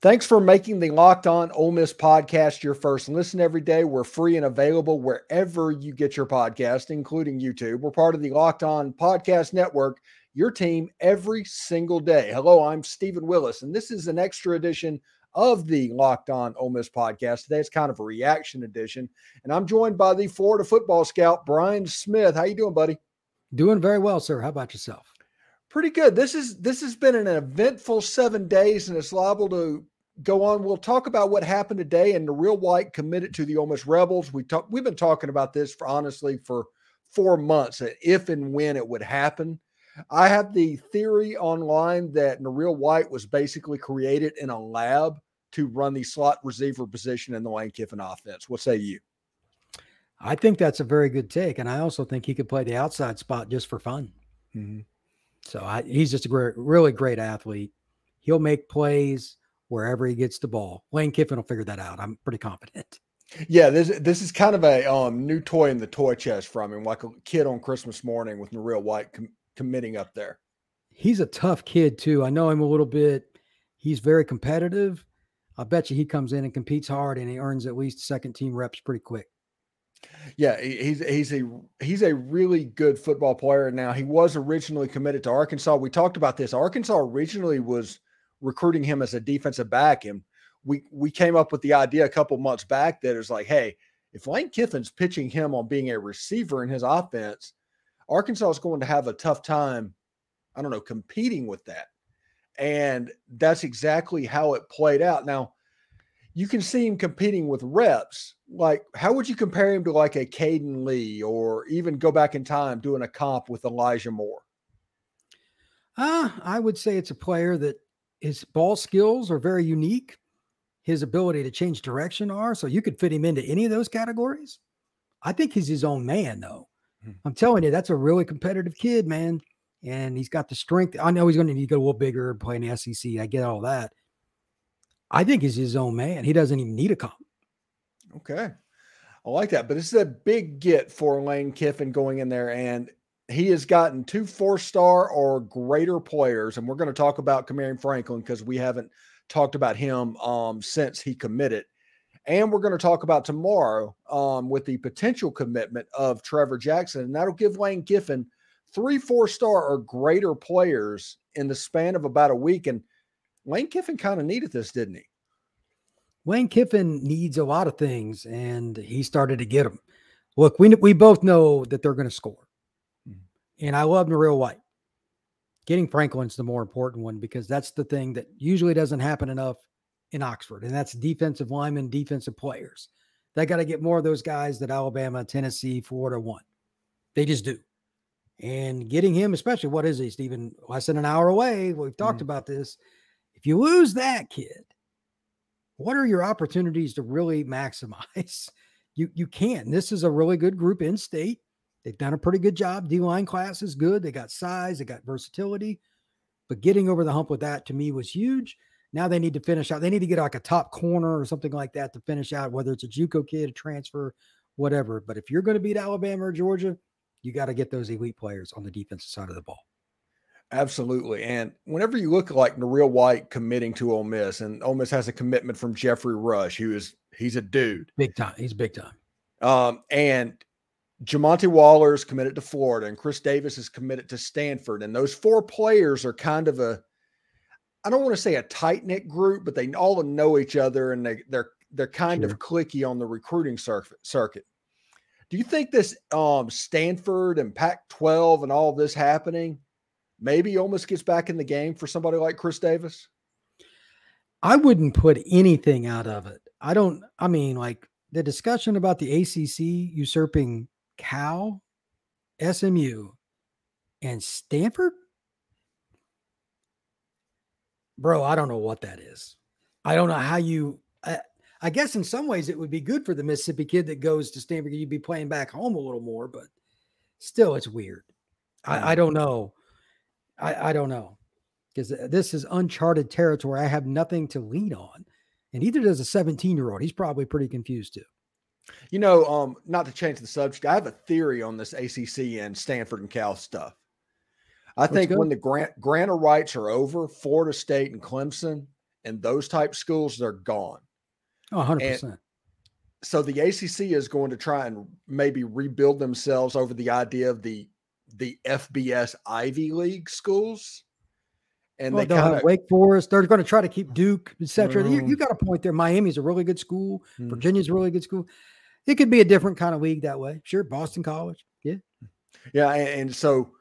Thanks for making the Locked On Ole Miss podcast your first listen every day. We're free and available wherever you get your podcast, including YouTube. We're part of the Locked On Podcast Network, your team every single day. Hello, I'm Steven Willis, and this is an extra edition of the Locked On Ole Miss podcast. Today it's kind of a reaction edition, and I'm joined by the Florida football scout Brian Smith. How you doing, buddy? Doing very well, sir. How about yourself? Pretty good. This is this has been an eventful seven days, and it's liable to go on. We'll talk about what happened today and Noreel White committed to the Ole Miss Rebels. We talk, we've been talking about this for honestly for four months, if and when it would happen. I have the theory online that Noreel White was basically created in a lab to run the slot receiver position in the Lane Kiffin offense. What say you? I think that's a very good take, and I also think he could play the outside spot just for fun. Mm-hmm. So I, he's just a great, really great athlete. He'll make plays wherever he gets the ball. Lane Kiffin will figure that out. I'm pretty confident. Yeah, this this is kind of a um, new toy in the toy chest from him, like a kid on Christmas morning with Noreel White com- committing up there. He's a tough kid too. I know him a little bit. He's very competitive. I bet you he comes in and competes hard, and he earns at least second team reps pretty quick. Yeah, he's he's a he's a really good football player. Now he was originally committed to Arkansas. We talked about this. Arkansas originally was recruiting him as a defensive back, and we we came up with the idea a couple months back that it's like, hey, if Lane Kiffin's pitching him on being a receiver in his offense, Arkansas is going to have a tough time. I don't know, competing with that, and that's exactly how it played out. Now you can see him competing with reps. Like, how would you compare him to like a Caden Lee or even go back in time doing a comp with Elijah Moore? Uh, I would say it's a player that his ball skills are very unique. His ability to change direction are so you could fit him into any of those categories. I think he's his own man, though. Hmm. I'm telling you, that's a really competitive kid, man. And he's got the strength. I know he's going to need to go a little bigger and play in the SEC. I get all that. I think he's his own man. He doesn't even need a comp. Okay. I like that. But this is a big get for Lane Kiffin going in there. And he has gotten two four star or greater players. And we're going to talk about Kamarion Franklin because we haven't talked about him um, since he committed. And we're going to talk about tomorrow um, with the potential commitment of Trevor Jackson. And that'll give Lane Kiffin three four star or greater players in the span of about a week. And Lane Kiffin kind of needed this, didn't he? Lane Kiffin needs a lot of things, and he started to get them. Look, we we both know that they're going to score, mm-hmm. and I love Noreel White. Getting Franklin's the more important one because that's the thing that usually doesn't happen enough in Oxford, and that's defensive linemen, defensive players. They got to get more of those guys that Alabama, Tennessee, Florida want. They just do. And getting him, especially what is he, Steven? Less than an hour away. We've talked mm-hmm. about this. You lose that kid, what are your opportunities to really maximize? You you can. This is a really good group in state. They've done a pretty good job. D line class is good. They got size, they got versatility. But getting over the hump with that to me was huge. Now they need to finish out. They need to get like a top corner or something like that to finish out, whether it's a JUCO kid, a transfer, whatever. But if you're going to beat Alabama or Georgia, you got to get those elite players on the defensive side of the ball. Absolutely. And whenever you look like Noreel White committing to Ole Miss, and Ole Miss has a commitment from Jeffrey Rush, who is he's a dude. Big time. He's big time. Um, and Jamonte Waller is committed to Florida, and Chris Davis is committed to Stanford. And those four players are kind of a I don't want to say a tight knit group, but they all know each other and they, they're they're kind sure. of clicky on the recruiting circuit. Do you think this um, Stanford and Pac 12 and all this happening maybe almost gets back in the game for somebody like Chris Davis? I wouldn't put anything out of it. I don't, I mean, like the discussion about the ACC usurping Cal, SMU, and Stanford. Bro, I don't know what that is. I don't know how you, I, I guess in some ways it would be good for the Mississippi kid that goes to Stanford. You'd be playing back home a little more, but still, it's weird. I, I don't know. I, I don't know because this is uncharted territory. I have nothing to lean on, and either does a 17 year old. He's probably pretty confused too. You know, um, not to change the subject, I have a theory on this ACC and Stanford and Cal stuff. I Let's think go. when the grant grantor rights are over, Florida State and Clemson and those type schools, they're gone. Oh, 100%. And so the ACC is going to try and maybe rebuild themselves over the idea of the the FBS Ivy League schools. And well, they kind of Wake Forest. They're going to try to keep Duke, etc. Mm. You, you, got a point there. Miami's a really good school. Mm. Virginia's a really good school. It could be a different kind of league that way. Sure, Boston College. Yeah. Yeah, and, and so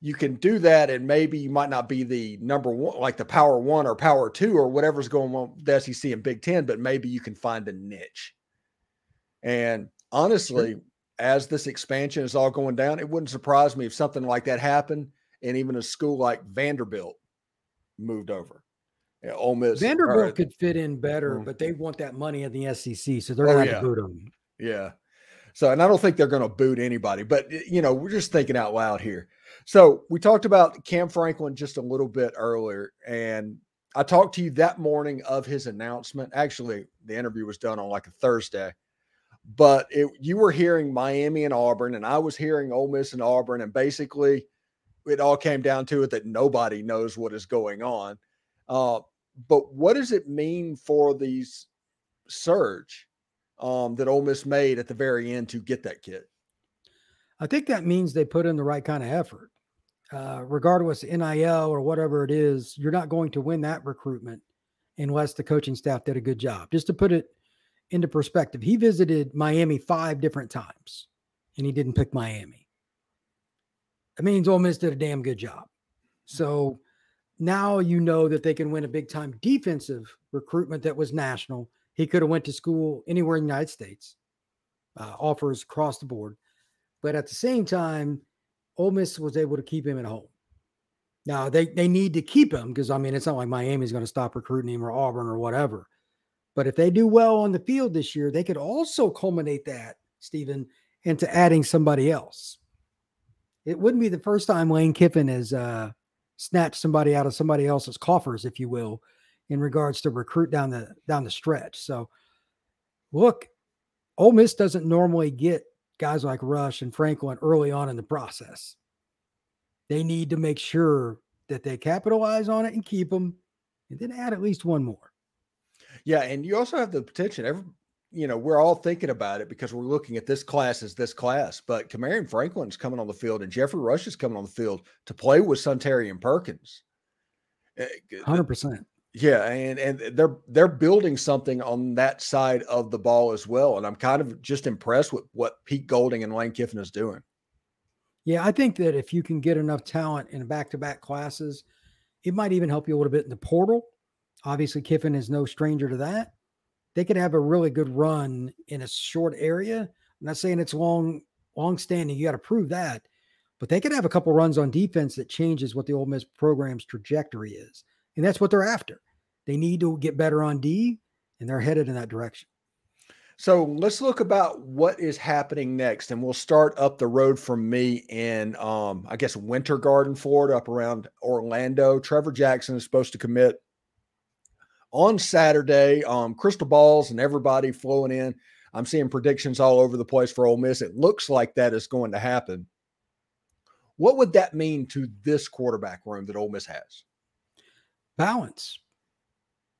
you can do that, and maybe you might not be the number one, like the power one or power two or whatever's going on with the SEC and Big Ten, but maybe you can find a niche. And honestly, sure. As this expansion is all going down, it wouldn't surprise me if something like that happened, and even a school like Vanderbilt moved over. Yeah, Ole Miss. Vanderbilt or, could fit in better, mm. but they want that money in the SEC, so they're going to oh, yeah. boot them. Yeah. So, and I don't think they're going to boot anybody, but you know, we're just thinking out loud here. So we talked about Cam Franklin just a little bit earlier, and I talked to you that morning of his announcement. Actually, the interview was done on like a Thursday, but it, you were hearing Miami and Auburn, and I was hearing Ole Miss and Auburn, and basically, it all came down to it that nobody knows what is going on. Uh, but what does it mean for these surge um, that Ole Miss made at the very end to get that kid? I think that means they put in the right kind of effort uh, regardless NIL or whatever it is, you're not going to win that recruitment unless the coaching staff did a good job. Just to put it into perspective, he visited Miami five different times and he didn't pick Miami. That means Ole Miss did a damn good job. So now you know that they can win a big time defensive recruitment that was national. He could have went to school anywhere in the United States, uh, offers across the board. But at the same time, Ole Miss was able to keep him at home. Now they they need to keep him because I mean it's not like Miami's going to stop recruiting him or Auburn or whatever. But if they do well on the field this year, they could also culminate that, Steven, into adding somebody else. It wouldn't be the first time Lane Kiffin has uh, snatched somebody out of somebody else's coffers, if you will, in regards to recruit down the down the stretch. So, look, Ole Miss doesn't normally get guys like Rush and Franklin early on in the process. They need to make sure that they capitalize on it and keep them, and then add at least one more. Yeah, and you also have the potential. Every, you know, we're all thinking about it because we're looking at this class as this class. But Kamarion Franklin's coming on the field, and Jeffrey Rush is coming on the field to play with Suntarine Perkins. Eh, Hundred percent. Yeah, and and they're they're building something on that side of the ball as well, and I'm kind of just impressed with what Pete Golding and Lane Kiffin is doing. Yeah, I think that if you can get enough talent in back-to-back classes, it might even help you a little bit in the portal. Obviously, Kiffin is no stranger to that. They could have a really good run in a short area. I'm not saying it's long, long standing. You got to prove that, but they could have a couple runs on defense that changes what the Ole Miss program's trajectory is. And that's what they're after. They need to get better on D, and they're headed in that direction. So let's look about what is happening next, and we'll start up the road from me in, um, I guess, Winter Garden, Florida, up around Orlando. Trevor Jackson is supposed to commit on Saturday. Um, crystal balls and everybody flowing in. I'm seeing predictions all over the place for Ole Miss. It looks like that is going to happen. What would that mean to this quarterback room that Ole Miss has? balance.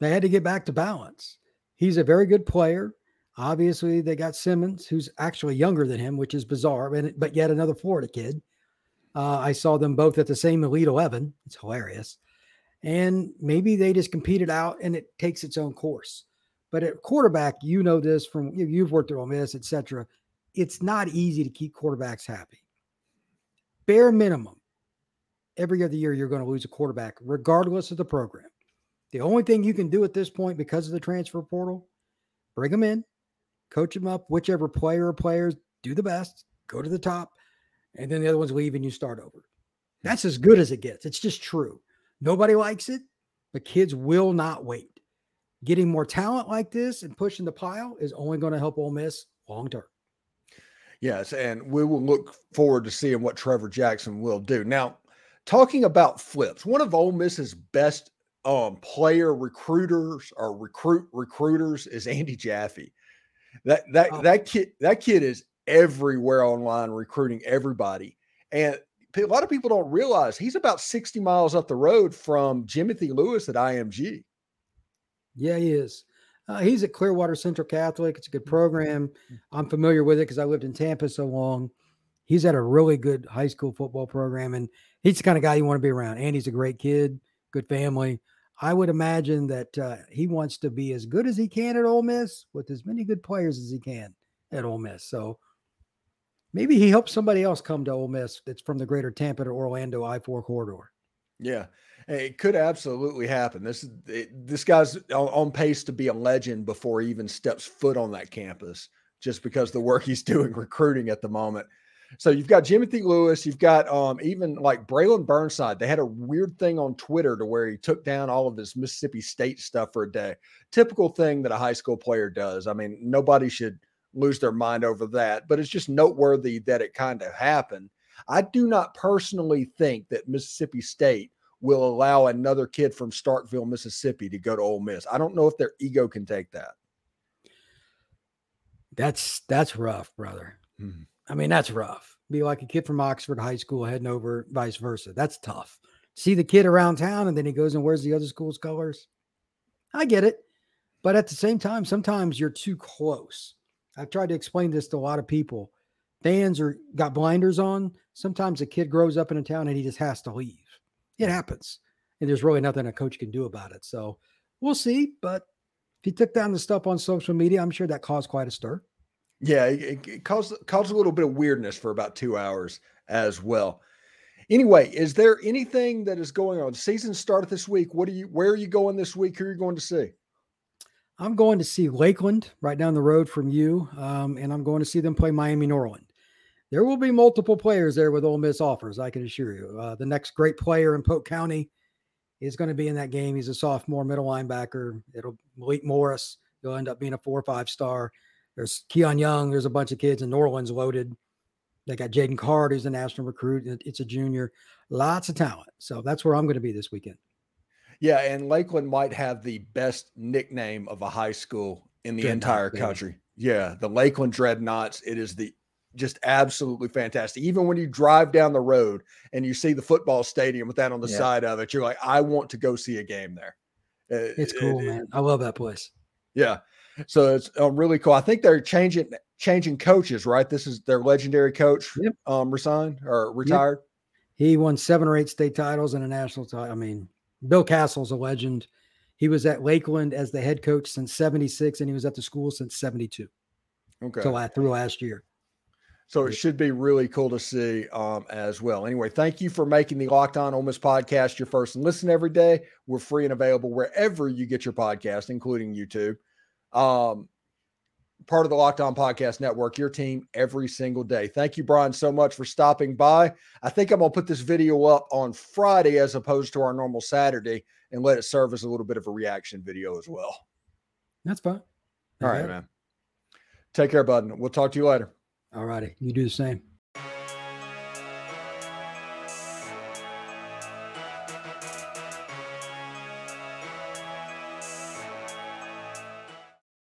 They had to get back to balance. He's a very good player. Obviously, they got Simmons, who's actually younger than him, which is bizarre, but yet another Florida kid. Uh, I saw them both at the same Elite 11. It's hilarious. And maybe they just competed out and it takes its own course. But at quarterback, you know this from you've worked at Ole Miss, etc. It's not easy to keep quarterbacks happy. Bare minimum, every other year you're going to lose a quarterback, regardless of the program. The only thing you can do at this point because of the transfer portal, bring them in, coach them up, whichever player or players do the best, go to the top, and then the other ones leave and you start over. That's as good as it gets. It's just true. Nobody likes it, but kids will not wait. Getting more talent like this and pushing the pile is only going to help Ole Miss long term. Yes, and we will look forward to seeing what Trevor Jackson will do. Now, talking about flips, one of Ole Miss's best um, player recruiters or recruit recruiters is Andy Jaffe. That that oh. that kid that kid is everywhere online recruiting everybody. And a lot of people don't realize he's about 60 miles up the road from Jimothy Lewis at IMG. Yeah, he is. Uh, he's at Clearwater Central Catholic. It's a good program. I'm familiar with it because I lived in Tampa so long. He's at a really good high school football program, and he's the kind of guy you want to be around. And he's a great kid, good family. I would imagine that uh, he wants to be as good as he can at Ole Miss with as many good players as he can at Ole Miss. So maybe he helps somebody else come to Ole Miss that's from the greater Tampa to Orlando I 4 corridor. Yeah, it could absolutely happen. This it, this guy's on, on, pace to be a legend before he even steps foot on that campus, just because the work he's doing recruiting at the moment. So you've got Timothy Lewis, you've got um, even like Braylon Burnside. They had a weird thing on Twitter to where he took down all of his Mississippi State stuff for a day. Typical thing that a high school player does. I mean, nobody should lose their mind over that, but it's just noteworthy that it kind of happened. I do not personally think that Mississippi State will allow another kid from Starkville, Mississippi to go to Ole Miss. I don't know if their ego can take that. That's that's rough, brother. Mm-hmm. I mean, that's rough. Be like a kid from Oxford High School heading over, vice versa. That's tough. See the kid around town and then he goes and wears the other school's colors. I get it. But at the same time, sometimes you're too close. I've tried to explain this to a lot of people. Fans are got blinders on. Sometimes a kid grows up in a town and he just has to leave. It happens. And there's really nothing a coach can do about it. So we'll see. But if he took down the stuff on social media, I'm sure that caused quite a stir. Yeah, it, it caused caused a little bit of weirdness for about two hours as well. Anyway, is there anything that is going on? Season started this week. What are you? Where are you going this week? Who are you going to see? I'm going to see Lakeland right down the road from you, um, and I'm going to see them play Miami Norland. There will be multiple players there with Ole Miss offers. I can assure you. Uh, the next great player in Polk County is going to be in that game. He's a sophomore middle linebacker. It'll Malik Morris. He'll end up being a four or five star. There's Keon Young. There's a bunch of kids in Norland's loaded. They got Jaden Card, who's a national recruit. It's a junior. Lots of talent. So that's where I'm going to be this weekend. Yeah, and Lakeland might have the best nickname of a high school in the Dreadnought, entire country. Yeah, the Lakeland Dreadnoughts. It is the just absolutely fantastic. Even when you drive down the road and you see the football stadium with that on the yeah. side of it, you're like, I want to go see a game there. It's cool, it, man. I love that place. Yeah. So it's um, really cool. I think they're changing changing coaches, right? This is their legendary coach yep. um resigned or retired. Yep. He won seven or eight state titles and a national title. I mean, Bill Castle's a legend. He was at Lakeland as the head coach since 76 and he was at the school since 72. Okay. So through last year. So it should be really cool to see um, as well. Anyway, thank you for making the Locked On Ole Miss podcast your first and listen every day. We're free and available wherever you get your podcast, including YouTube. Um, part of the Locked On Podcast Network, your team every single day. Thank you, Brian, so much for stopping by. I think I'm going to put this video up on Friday as opposed to our normal Saturday and let it serve as a little bit of a reaction video as well. That's fine. All right, man. Take care, bud. We'll talk to you later. All righty. You do the same.